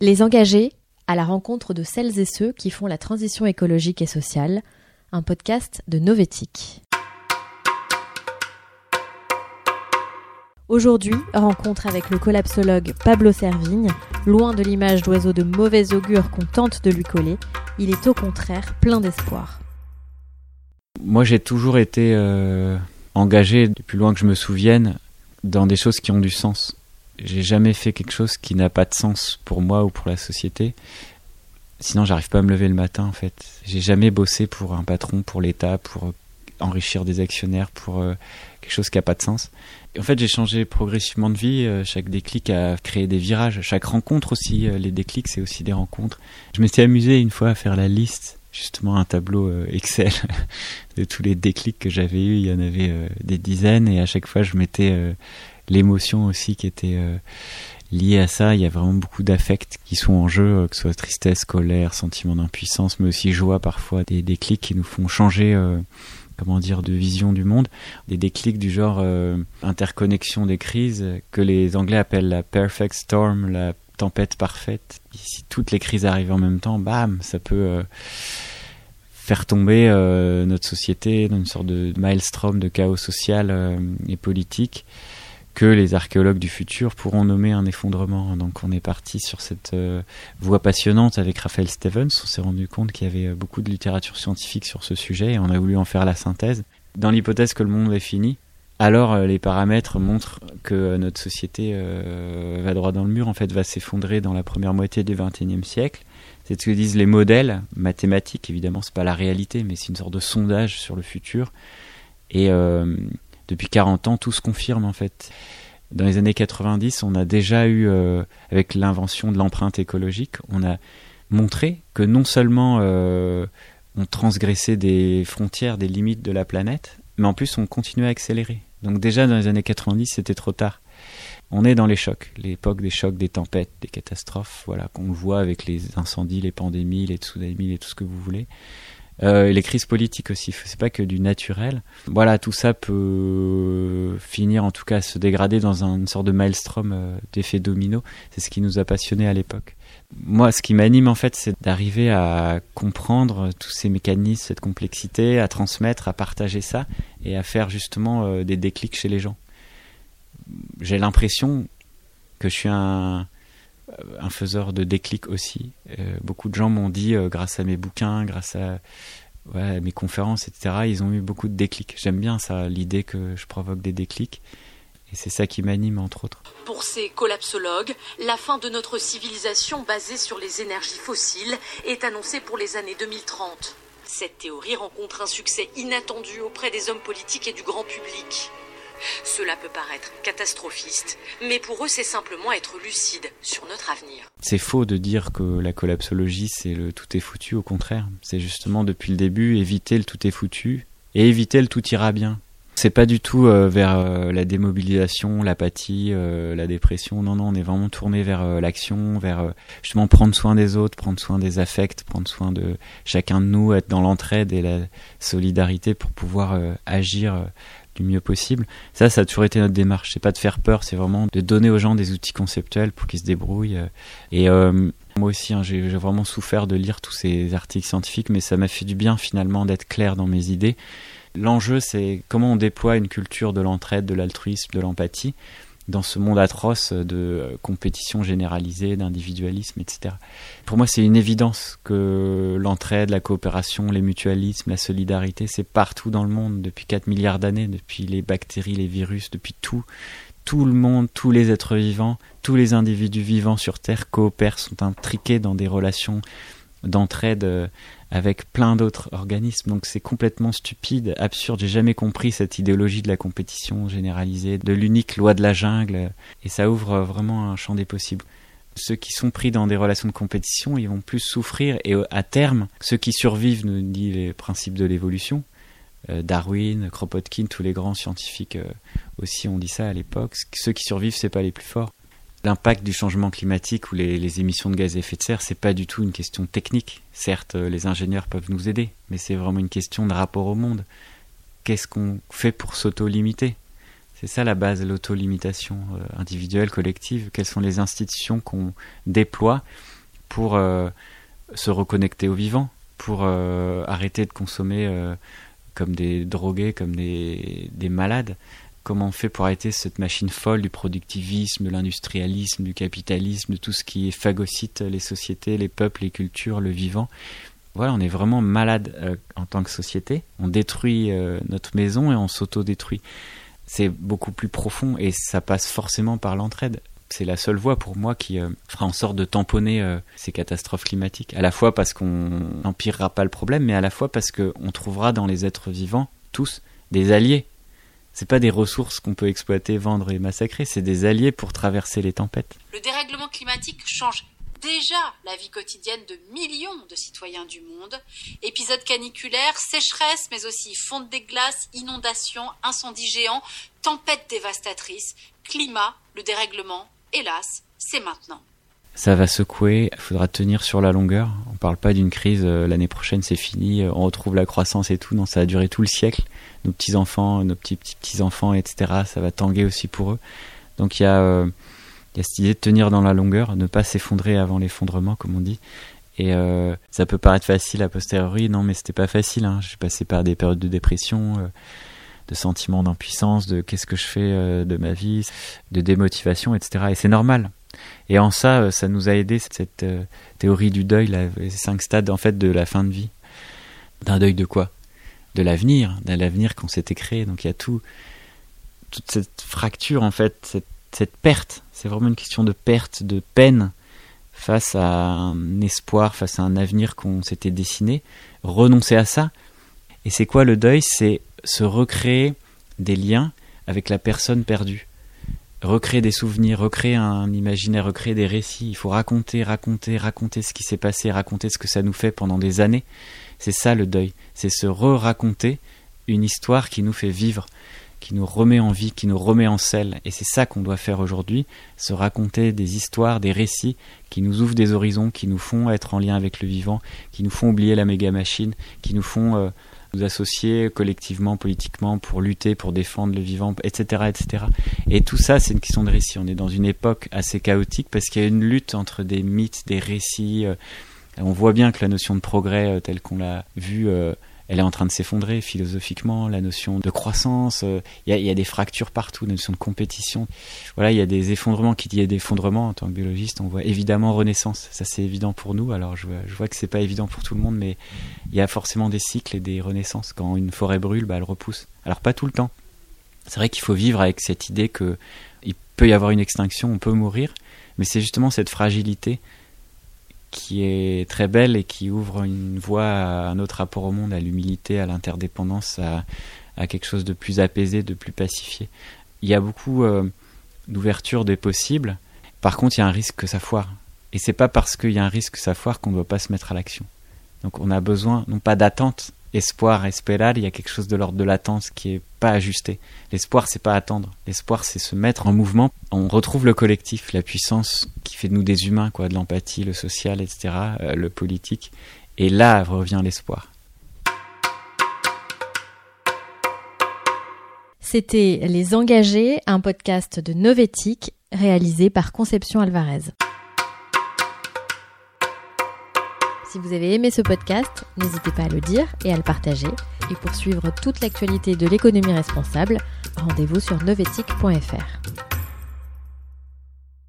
Les engagés à la rencontre de celles et ceux qui font la transition écologique et sociale, un podcast de Novetic. Aujourd'hui, rencontre avec le collapsologue Pablo Servigne. Loin de l'image d'oiseau de mauvais augure qu'on tente de lui coller, il est au contraire plein d'espoir. Moi, j'ai toujours été euh, engagé, depuis loin que je me souvienne, dans des choses qui ont du sens. J'ai jamais fait quelque chose qui n'a pas de sens pour moi ou pour la société. Sinon, j'arrive pas à me lever le matin, en fait. J'ai jamais bossé pour un patron, pour l'État, pour enrichir des actionnaires, pour euh, quelque chose qui a pas de sens. en fait, j'ai changé progressivement de vie. Euh, chaque déclic a créé des virages. Chaque rencontre aussi, euh, les déclics, c'est aussi des rencontres. Je m'étais amusé une fois à faire la liste, justement un tableau Excel de tous les déclics que j'avais eu. Il y en avait des dizaines, et à chaque fois, je mettais l'émotion aussi qui était liée à ça. Il y a vraiment beaucoup d'affects qui sont en jeu, que ce soit tristesse, colère, sentiment d'impuissance, mais aussi joie parfois, des déclics qui nous font changer comment dire, de vision du monde, des déclics du genre euh, interconnexion des crises que les Anglais appellent la perfect storm, la tempête parfaite. Si toutes les crises arrivent en même temps, bam, ça peut euh, faire tomber euh, notre société dans une sorte de maelstrom de chaos social et politique que les archéologues du futur pourront nommer un effondrement. Donc on est parti sur cette euh, voie passionnante avec Raphaël Stevens. On s'est rendu compte qu'il y avait euh, beaucoup de littérature scientifique sur ce sujet et on a voulu en faire la synthèse. Dans l'hypothèse que le monde est fini, alors euh, les paramètres montrent que notre société va droit dans le mur, en fait va s'effondrer dans la première moitié du XXIe siècle. C'est ce que disent les modèles mathématiques, évidemment c'est pas la réalité, mais c'est une sorte de sondage sur le futur. Et depuis 40 ans, tout se confirme en fait. Dans les années 90, on a déjà eu, euh, avec l'invention de l'empreinte écologique, on a montré que non seulement euh, on transgressait des frontières, des limites de la planète, mais en plus on continuait à accélérer. Donc déjà dans les années 90, c'était trop tard. On est dans les chocs, l'époque des chocs, des tempêtes, des catastrophes, voilà, qu'on voit avec les incendies, les pandémies, les tsunamis et tout ce que vous voulez. Euh, les crises politiques aussi, c'est pas que du naturel. Voilà, tout ça peut finir en tout cas se dégrader dans une sorte de maelstrom euh, d'effet domino. C'est ce qui nous a passionnés à l'époque. Moi, ce qui m'anime en fait, c'est d'arriver à comprendre tous ces mécanismes, cette complexité, à transmettre, à partager ça et à faire justement euh, des déclics chez les gens. J'ai l'impression que je suis un, un faiseur de déclic aussi. Euh, beaucoup de gens m'ont dit, euh, grâce à mes bouquins, grâce à mes conférences, etc., ils ont eu beaucoup de déclics. J'aime bien ça, l'idée que je provoque des déclics. Et c'est ça qui m'anime, entre autres. Pour ces collapsologues, la fin de notre civilisation basée sur les énergies fossiles est annoncée pour les années 2030. Cette théorie rencontre un succès inattendu auprès des hommes politiques et du grand public. Cela peut paraître catastrophiste, mais pour eux c'est simplement être lucide sur notre avenir. C'est faux de dire que la collapsologie c'est le tout est foutu, au contraire. C'est justement depuis le début éviter le tout est foutu et éviter le tout ira bien. C'est pas du tout euh, vers euh, la démobilisation, l'apathie, euh, la dépression. Non, non, on est vraiment tourné vers l'action, vers justement prendre soin des autres, prendre soin des affects, prendre soin de chacun de nous, être dans l'entraide et la solidarité pour pouvoir agir du mieux possible. Ça, ça a toujours été notre démarche. C'est pas de faire peur, c'est vraiment de donner aux gens des outils conceptuels pour qu'ils se débrouillent. Et moi aussi, hein, j'ai vraiment souffert de lire tous ces articles scientifiques, mais ça m'a fait du bien finalement d'être clair dans mes idées. L'enjeu, c'est comment on déploie une culture de l'entraide, de l'altruisme, de l'empathie dans ce monde atroce de euh, compétition généralisée, d'individualisme, etc. Pour moi, c'est une évidence que l'entraide, la coopération, les mutualismes, la solidarité, c'est partout dans le monde depuis 4 milliards d'années, depuis les bactéries, les virus, depuis tout. Tout le monde, tous les êtres vivants, tous les individus vivants sur Terre coopèrent, sont intriqués dans des relations d'entraide euh, avec plein d'autres organismes. Donc c'est complètement stupide, absurde. J'ai jamais compris cette idéologie de la compétition généralisée, de l'unique loi de la jungle. Et ça ouvre vraiment un champ des possibles. Ceux qui sont pris dans des relations de compétition, ils vont plus souffrir. Et à terme, ceux qui survivent, nous dit les principes de l'évolution. Euh, Darwin, Kropotkin, tous les grands scientifiques euh, aussi ont dit ça à l'époque. Ceux qui survivent, c'est pas les plus forts l'impact du changement climatique ou les, émissions de gaz à effet de serre, c'est pas du tout une question technique. Certes, euh, les ingénieurs peuvent nous aider, mais c'est vraiment une question de rapport au monde. Qu'est-ce qu'on fait pour s'auto-limiter? C'est ça la base, l'auto-limitation euh, individuelle, collective. Quelles sont les institutions qu'on déploie pour euh, se reconnecter au vivant, pour arrêter de consommer comme des drogués, comme des malades? Comment on fait pour arrêter cette machine folle du productivisme, de l'industrialisme, du capitalisme, de tout ce qui phagocyte les sociétés, les peuples, les cultures, le vivant voilà, on est vraiment malade en tant que société. On détruit notre maison et on s'auto-détruit c'est beaucoup plus profond et ça passe forcément par l'entraide. C'est la seule voie pour moi qui euh, fera en sorte de tamponner euh, ces catastrophes climatiques. À la fois parce qu'on n'empirera pas le problème, mais à la fois parce qu'on trouvera dans les êtres vivants, tous, des alliés. C'est pas des ressources qu'on peut exploiter, vendre et massacrer, c'est des alliés pour traverser les tempêtes. Le dérèglement climatique change déjà la vie quotidienne de millions de citoyens du monde. Épisodes caniculaires, sécheresse, mais aussi fonte des glaces, inondations, incendies géants, tempêtes dévastatrices, climat, le dérèglement, hélas, c'est maintenant. Ça va secouer, il faudra tenir sur la longueur. On parle pas d'une crise, euh, l'année prochaine c'est fini, euh, on retrouve la croissance et tout. Non, ça a duré tout le siècle. Nos petits-enfants, nos petits-petits-enfants, etc., ça va tanguer aussi pour eux. Donc il y a... Euh, il y a cette idée de tenir dans la longueur, ne pas s'effondrer avant l'effondrement, comme on dit. Et ça peut paraître facile a posteriori, non, mais c'était pas facile. Hein. J'ai passé par des périodes de dépression, de sentiments d'impuissance, de qu'est-ce que je fais de ma vie, de démotivation, etc. Et c'est normal. Et en ça, ça nous a aidé cette théorie du deuil, les cinq stades en fait de la fin de vie. D'un deuil de quoi? De l'avenir, d'un l'avenir qu'on s'était créé. Donc il y a tout, toute cette fracture en fait, cette perte. C'est vraiment une question de perte, de peine face à un espoir, face à un avenir qu'on s'était dessiné. Renoncer à ça. Et c'est quoi le deuil? C'est se recréer des liens avec la personne perdue. Recréer des souvenirs, recréer un imaginaire, recréer des récits. Il faut raconter, raconter, raconter ce qui s'est passé, raconter ce que ça nous fait pendant des années. C'est ça le deuil. C'est se re-raconter une histoire qui nous fait vivre qui nous remet en vie, qui nous remet en selle. Et c'est ça qu'on doit faire aujourd'hui, se raconter des histoires, des récits qui nous ouvrent des horizons, qui nous font être en lien avec le vivant, qui nous font oublier la méga machine, qui nous font euh, nous associer collectivement, politiquement, pour lutter, pour défendre le vivant, etc. etc. Et tout ça, c'est une question de récit. On est dans une époque assez chaotique parce qu'il y a une lutte entre des mythes, des récits. Euh, on voit bien que la notion de progrès, euh, telle qu'on l'a vue, elle est en train de s'effondrer philosophiquement. La notion de croissance, euh, il y, a, des fractures partout, la notion de compétition. Voilà, il y a des effondrements. Qui dit des effondrements en tant que biologiste, on voit évidemment renaissance. Ça c'est évident pour nous. Alors je vois, que c'est pas évident pour tout le monde, mais il y a forcément des cycles et des renaissances. Quand une forêt brûle, bah, elle repousse. Alors pas tout le temps. C'est vrai qu'il faut vivre avec cette idée que il peut y avoir une extinction, on peut mourir, mais c'est justement cette fragilité qui est très belle et qui ouvre une voie à un autre rapport au monde, à l'humilité, à l'interdépendance, à, quelque chose de plus apaisé, de plus pacifié. Il y a beaucoup euh, d'ouverture des possibles. Par contre, il y a un risque que ça foire. Et c'est pas parce qu'il y a un risque que ça foire qu'on ne doit pas se mettre à l'action. Donc on a besoin, non pas d'attente, espoir, esperar, il y a quelque chose de l'ordre de l'attente qui est pas ajusté. L'espoir, c'est pas attendre. L'espoir, c'est se mettre en mouvement. On retrouve le collectif, la puissance qui fait de nous des humains, quoi, de l'empathie, le social, etc., euh, le politique. Et là revient l'espoir. C'était Les Engagés, un podcast de Novétique réalisé par Conception Alvarez. Si vous avez aimé ce podcast, n'hésitez pas à le dire et à le partager. Et pour suivre toute l'actualité de l'économie responsable, rendez-vous sur novetic.fr.